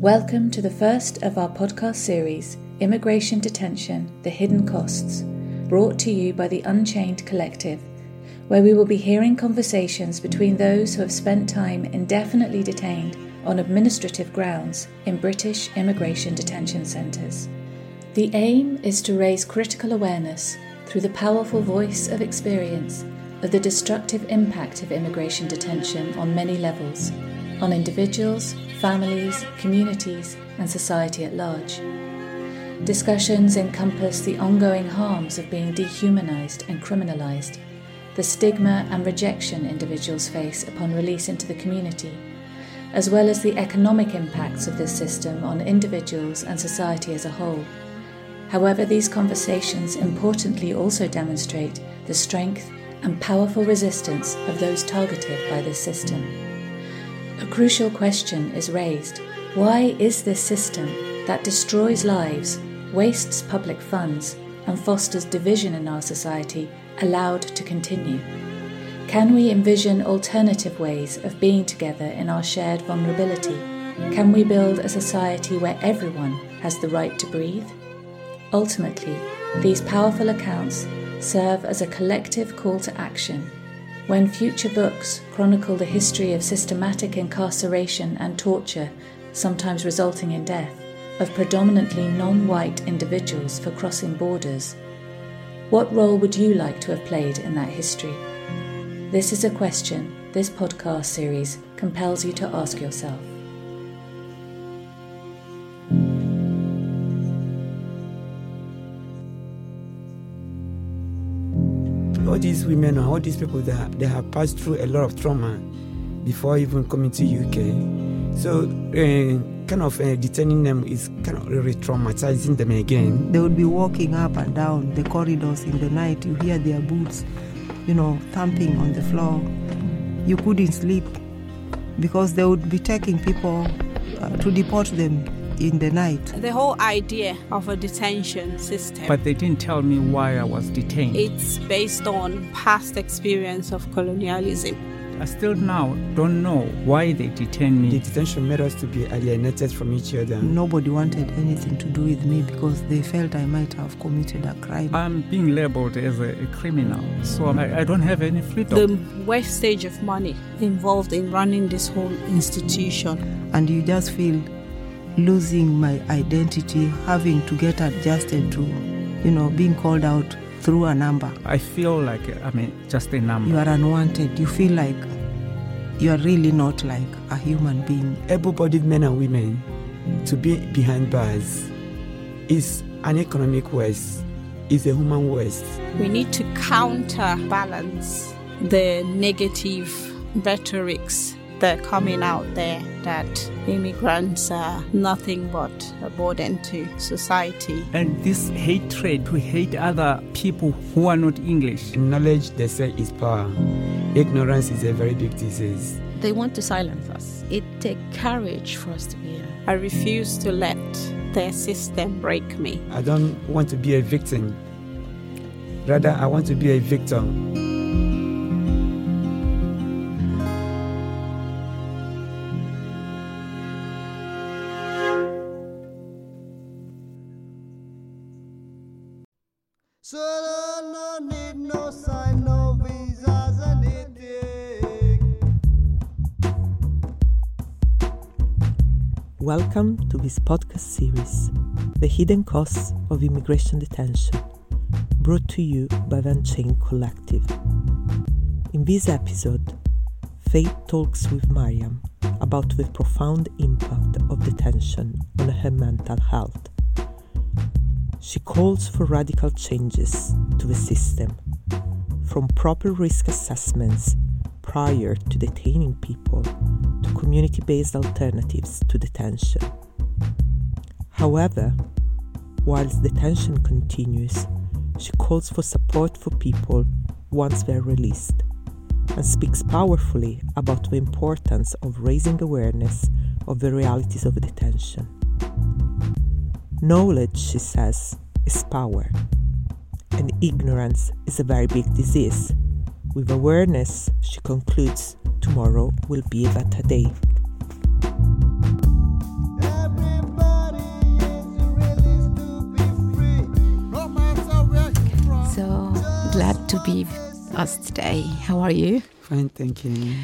Welcome to the first of our podcast series, Immigration Detention The Hidden Costs, brought to you by the Unchained Collective, where we will be hearing conversations between those who have spent time indefinitely detained on administrative grounds in British immigration detention centres. The aim is to raise critical awareness through the powerful voice of experience of the destructive impact of immigration detention on many levels on individuals, families, communities, and society at large. Discussions encompass the ongoing harms of being dehumanized and criminalized, the stigma and rejection individuals face upon release into the community, as well as the economic impacts of this system on individuals and society as a whole. However, these conversations importantly also demonstrate the strength and powerful resistance of those targeted by this system. A crucial question is raised why is this system that destroys lives, wastes public funds, and fosters division in our society allowed to continue? Can we envision alternative ways of being together in our shared vulnerability? Can we build a society where everyone has the right to breathe? Ultimately, these powerful accounts serve as a collective call to action when future books chronicle the history of systematic incarceration and torture, sometimes resulting in death, of predominantly non white individuals for crossing borders, what role would you like to have played in that history? This is a question this podcast series compels you to ask yourself. All these women and all these people that they have passed through a lot of trauma before even coming to UK. So uh, kind of uh, detaining them is kind of re-traumatizing them again. They would be walking up and down the corridors in the night. You hear their boots, you know, thumping on the floor. You couldn't sleep because they would be taking people uh, to deport them in the night. The whole idea of a detention system. But they didn't tell me why I was detained. It's based on past experience of colonialism. I still now don't know why they detained me. The detention made us to be alienated from each other. Nobody wanted anything to do with me because they felt I might have committed a crime. I'm being labeled as a, a criminal, so I, I, don't have any freedom. The wastage of money involved in running this whole institution. And you just feel losing my identity, having to get adjusted to, you know, being called out through a number. I feel like I mean just a number. You are unwanted. You feel like you are really not like a human being. Able-bodied men and women to be behind bars is an economic waste, is a human waste. We need to counterbalance the negative rhetorics that are coming out there that immigrants are nothing but a burden to society. And this hatred to hate other people who are not English. Knowledge, they say, is power. Ignorance is a very big disease. They want to silence us. It takes courage for us to be here. I refuse to let their system break me. I don't want to be a victim. Rather, I want to be a victim. Welcome to this podcast series, The Hidden Costs of Immigration Detention, brought to you by Van Unchained Collective. In this episode, Faith talks with Mariam about the profound impact of detention on her mental health. She calls for radical changes to the system, from proper risk assessments prior to detaining people to community based alternatives to detention. However, whilst detention continues, she calls for support for people once they're released and speaks powerfully about the importance of raising awareness of the realities of detention. Knowledge, she says, is power. And ignorance is a very big disease. With awareness, she concludes, tomorrow will be a better day. So glad to be with us today. How are you? Fine, thank you.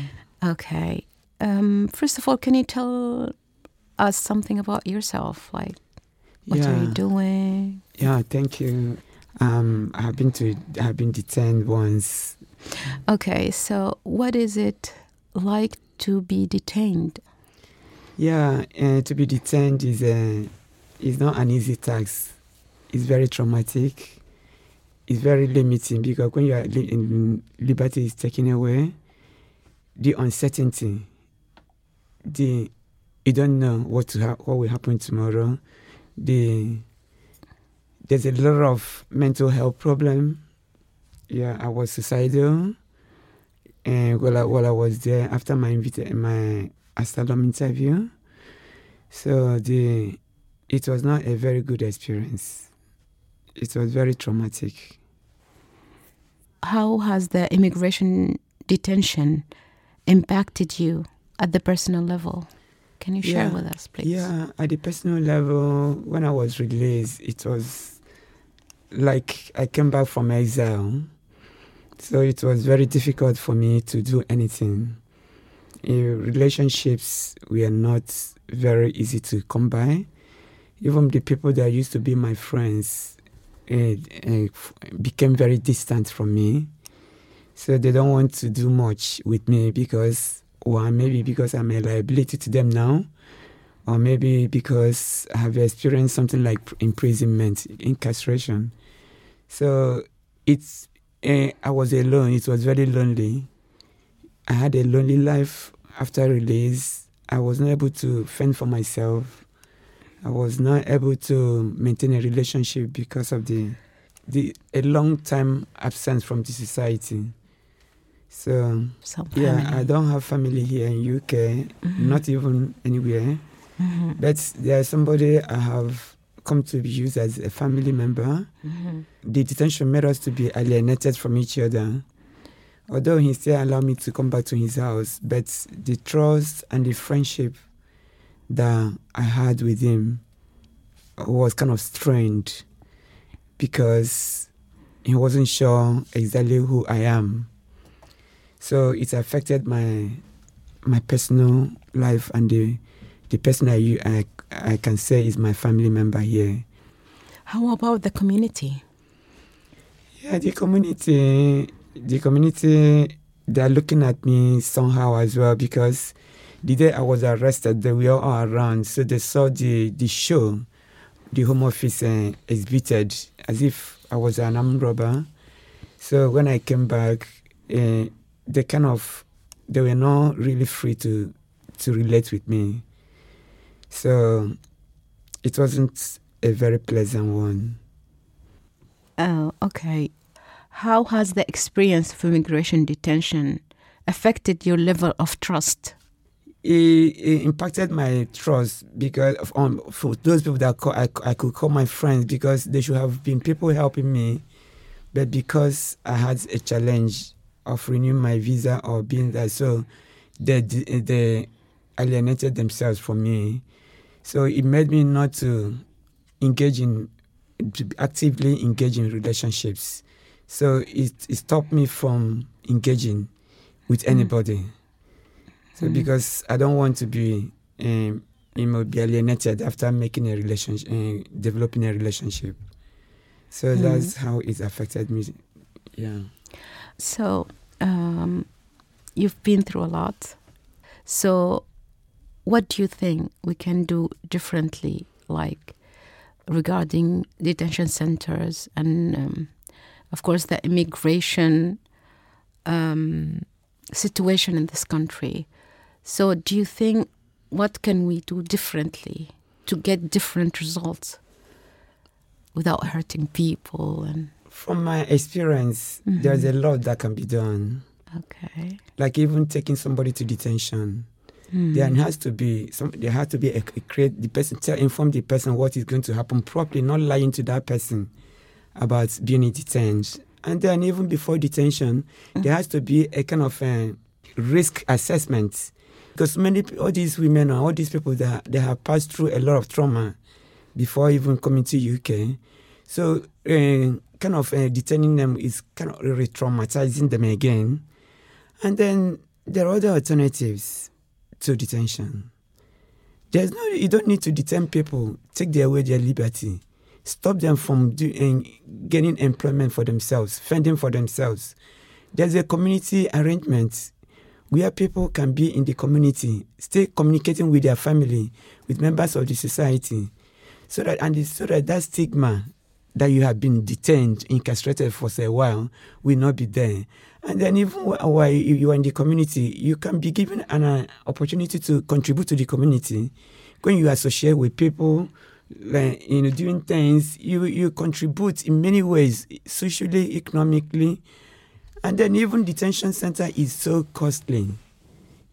Okay. Um, first of all, can you tell us something about yourself? Like, what yeah. are you doing? Yeah, thank you. Um, I've been to I've been detained once. Okay, so what is it like to be detained? Yeah, uh, to be detained is a is not an easy task. It's very traumatic. It's very limiting because when your li- liberty is taken away, the uncertainty, the you don't know what to ha- what will happen tomorrow. The there's a lot of mental health problem. Yeah, I was suicidal, and while I, while I was there after my invita- my asylum interview, so the it was not a very good experience. It was very traumatic. How has the immigration detention impacted you at the personal level? Can you share Yeah. with us, please? Yeah, at the personal level, when I was released, it was like I came back from exile. So it was very difficult for me to do anything. Uh, relationships were not very easy to come by. Even the people that used to be my friends uh, uh, became very distant from me. So they don't want to do much with me because, well, maybe because I'm a liability to them now, or maybe because I have experienced something like imprisonment, incarceration. So it's uh, I was alone. It was very lonely. I had a lonely life after release. I was not able to fend for myself. I was not able to maintain a relationship because of the the a long time absence from the society. So Some yeah, family. I don't have family here in UK, Mhm. not even anywhere. Mhm. But there's somebody I have come to be used as a family member. Mhm. The detention made us to be alienated from each other. Although he still allowed me to come back to his house, but the trust and the friendship that I had with him was kind of strained because he wasn't sure exactly who I am. So it affected my my personal life and the the person I, I I can say is my family member here. How about the community? Yeah, the community, the community, they're looking at me somehow as well because the day I was arrested, they were all around, so they saw the the show, the Home Office uh, exhibited as if I was an armed robber. So when I came back, uh, they kind of they were not really free to to relate with me. So it wasn't a very pleasant one. Oh, okay. How has the experience of immigration detention affected your level of trust? it, it impacted my trust because of, um, for those people that call, I, I could call my friends because they should have been people helping me, but because I had a challenge of renewing my visa or being there, so they they alienated themselves from me. So it made me not to engage in to actively engage in relationships. So it, it stopped me from engaging with anybody. So because I don't want to be um, you know, be alienated after making a relationship, uh, developing a relationship. So that's how it affected me. Yeah. So, um, you've been through a lot. So, what do you think we can do differently, like regarding detention centers and, um, of course, the immigration um, situation in this country? So, do you think what can we do differently to get different results without hurting people? And From my experience, there's a lot that can be done. okay, Like even taking somebody to detention. Hmm. There has to be some. There has to be a, a create the person tell inform the person what is going to happen properly, not lying to that person about being detained. And then even before detention, there has to be a kind of a risk assessment because many all these women and all these people that they have passed through a lot of trauma before even coming to UK. So, uh, kind of uh, detaining them is kind of re traumatizing them again. And then there are other alternatives to detention. There's no, you don't need to detain people, take their away their liberty, stop them from doing, getting employment for themselves, fending for themselves. There's a community arrangement where people can be in the community, stay communicating with their family, with members of the society, so that and so that that stigma that you have been detained, incarcerated for say, a while will not be there. And then even while you are in the community, you can be given an uh, opportunity to contribute to the community. When you associate with people, like, you know, doing things, you, you contribute in many ways, socially, economically. And then even detention center is so costly.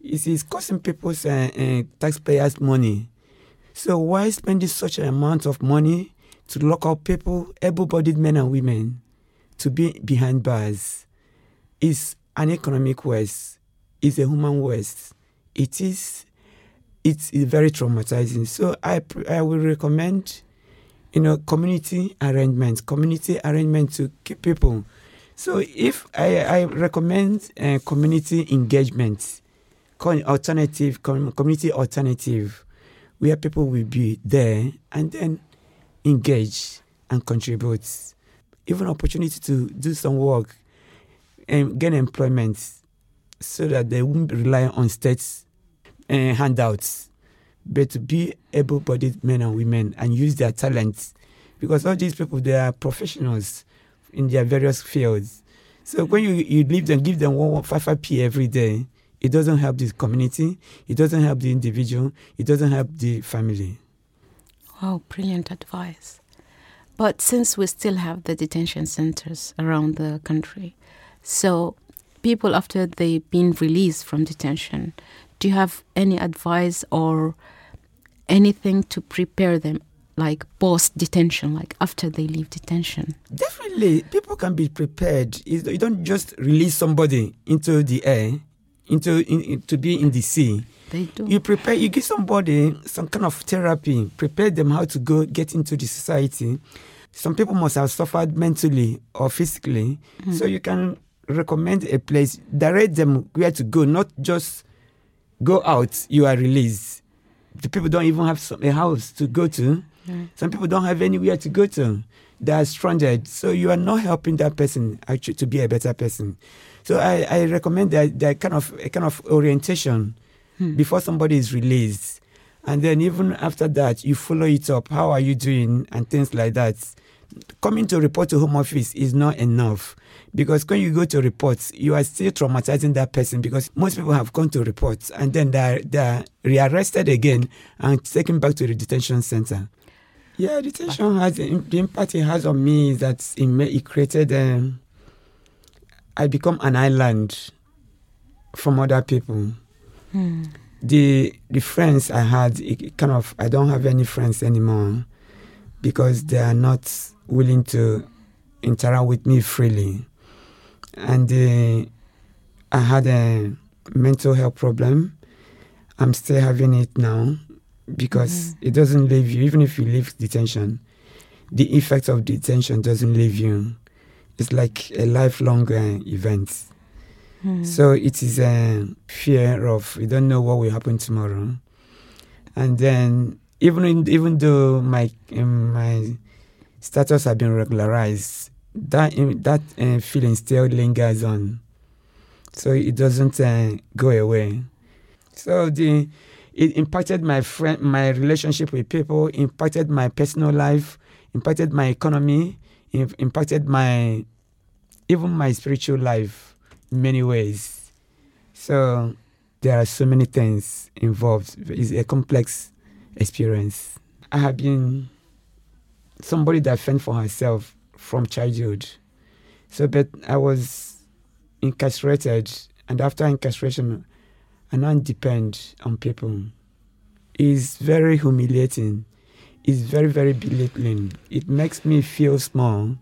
It is costing people's uh, uh, taxpayers money. So why spending such an amount of money to lock up people, able-bodied men and women, to be behind bars? Is an economic waste. It's a human waste. It is. It's very traumatizing. So I I will recommend, you know, community arrangements, community arrangement to keep people. So if I, I recommend uh, community engagement, alternative community alternative, where people will be there and then engage and contribute. Even opportunity to do some work and get employment so that they won't rely on state uh, handouts, but to be able-bodied men and women and use their talents. Because all these people, they are professionals in their various fields. So when you, you leave them, give them one, one five, five p every day, it doesn't help the community, it doesn't help the individual, it doesn't help the family. Wow, brilliant advice. But since we still have the detention centers around the country, so people after they've been released from detention, do you have any advice or anything to prepare them like post detention, like after they leave detention? Definitely, people can be prepared. You don't just release somebody into the air, into in, to be in the sea. They do. You prepare. You give somebody some kind of therapy. Prepare them how to go get into the society. Some people must have suffered mentally or physically, mm. so you can recommend a place, direct them where to go, not just go out. You are released. The people don't even have some, a house to go to. Some people don't have anywhere to go to. They are stranded. So you are not helping that person actually to be a better person. So I, I recommend that, that kind of a kind of orientation hmm. before somebody is released. And then even after that, you follow it up. How are you doing? And things like that. Coming to report to home office is not enough because when you go to reports, you are still traumatizing that person because most people have gone to reports and then they're, they're rearrested again and taken back to the detention center. Yeah, detention has the impact it has on me is that it, it created. Um, I become an island from other people. Hmm. The the friends I had, it kind of I don't have any friends anymore because they are not willing to interact with me freely, and uh, I had a mental health problem. I'm still having it now because mm-hmm. it doesn't leave you. Even if you leave detention, the effect of detention doesn't leave you. It's like a lifelong uh, event. Mm. So it is a fear of you don't know what will happen tomorrow, and then even in, even though my um, my status has been regularized, that that uh, feeling still lingers on. So it doesn't uh, go away. So the it impacted my friend, my relationship with people, impacted my personal life, impacted my economy, impacted my even my spiritual life in many ways. So there are so many things involved. It's a complex experience. I have been somebody that fend for herself from childhood. So, but I was incarcerated, and after incarceration, I not depend on people is very humiliating. It's very, very belittling. It makes me feel small.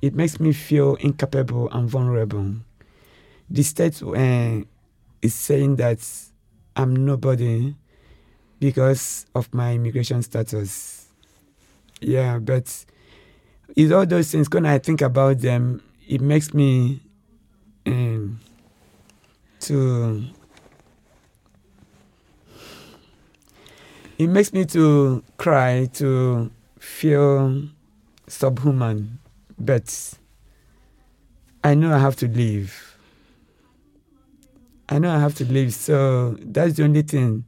It makes me feel incapable and vulnerable. The state uh, is saying that I'm nobody because of my immigration status. Yeah, but it's all those things. When I think about them, it makes me um, to it makes me to cry to feel subhuman but i know i have to live. I know i have to live so that's the only thing.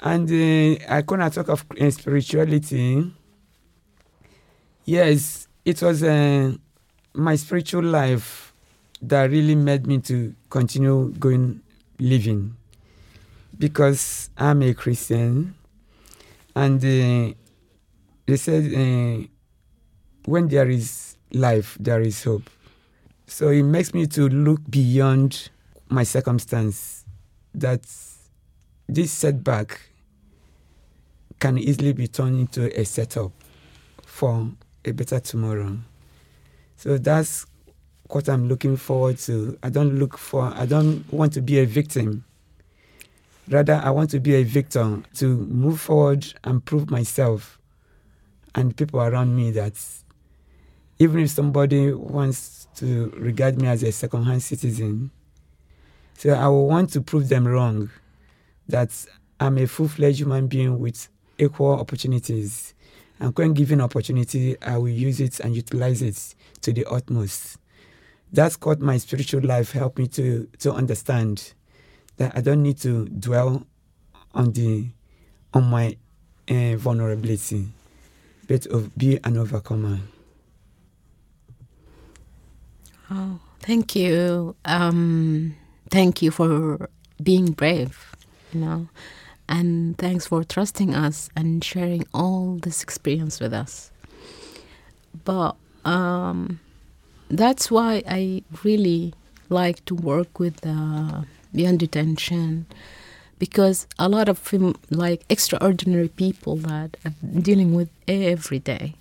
And uh, i gonna talk of uh, spirituality. Yes it was uh, my spiritual life that really made me to continue going living because I'm a Christian and uh, they said uh, when there is life there is hope so it makes me to look beyond my circumstance that this setback can easily be turned into a setup for a better tomorrow so that's what I'm looking forward to. I don't look for, I don't want to be a victim. Rather, I want to be a victim to move forward and prove myself and people around me that even if somebody wants to regard me as a second hand citizen, so I will want to prove them wrong that I'm a full fledged human being with equal opportunities. And when given opportunity, I will use it and utilize it to the utmost that's what my spiritual life helped me to to understand that I don't need to dwell on the on my uh, vulnerability, but of be an overcomer. Oh, thank you. Um, thank you for being brave, you know, and thanks for trusting us and sharing all this experience with us. But um, that's why I really like to work with beyond detention because a lot of like extraordinary people that I'm dealing with every day,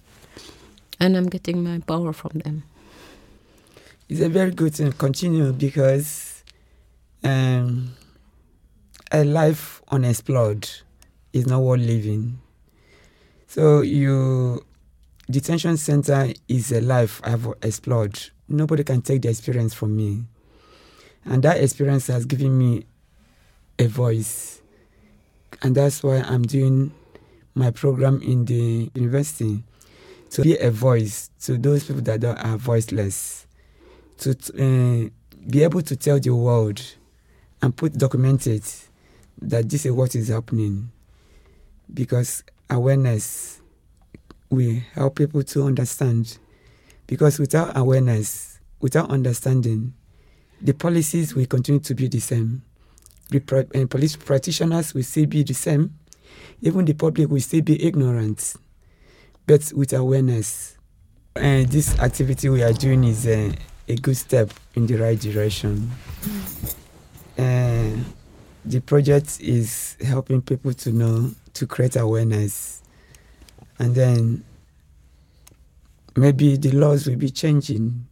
and I'm getting my power from them. It's a very good thing to continue because um, a life unexplored is not worth living. So you detention center is a life I've explored. Nobody can take the experience from me. And that experience has given me a voice. And that's why I'm doing my program in the university to be a voice to those people that are voiceless, to uh, be able to tell the world and put documented that this is what is happening. Because awareness we help people to understand. Because without awareness, without understanding, the policies will continue to be the same. The and eh, police practitioners will still be the same. Even the public will still be ignorant. But with awareness, and this activity we are doing is a, good step in the right direction. The project is helping people to know to create awareness and then maybe the laws will be changing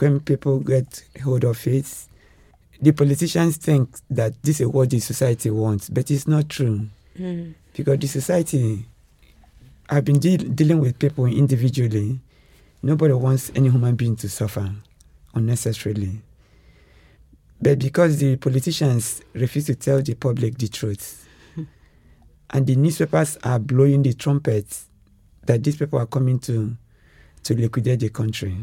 when people get hold of it. The politicians think that this is what the society wants, but it's not true. Mm. Because the society, I've been de- dealing with people individually. Nobody wants any human being to suffer unnecessarily. But because the politicians refuse to tell the public the truth, hmm. and the newspapers are blowing the trumpets that these people are coming to to liquidate the country.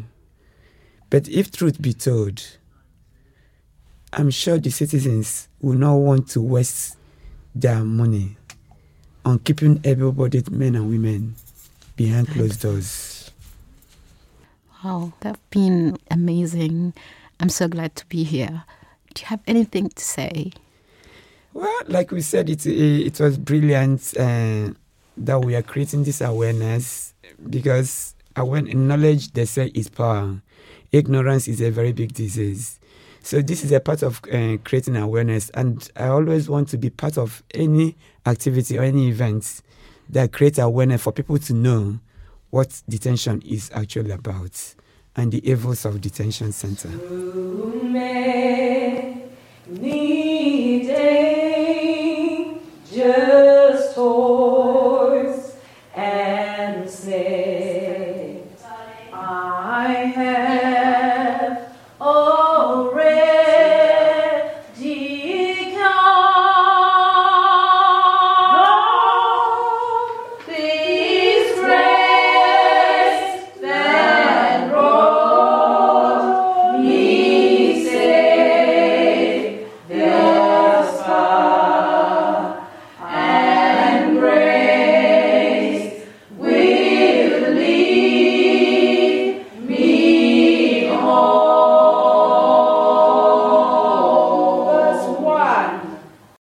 But if truth be told, I'm sure the citizens will not want to waste their money on keeping able-bodied men and women behind closed doors. Wow, that's been amazing. I'm so glad to be here. Do you have anything to say? Well, like we said, it it was brilliant. Uh, that we are creating this awareness because when knowledge they say is power. Ignorance is a very big disease. So this is a part of uh, creating awareness, and I always want to be part of any activity or any event that creates awareness for people to know what detention is actually about and the evils of detention center.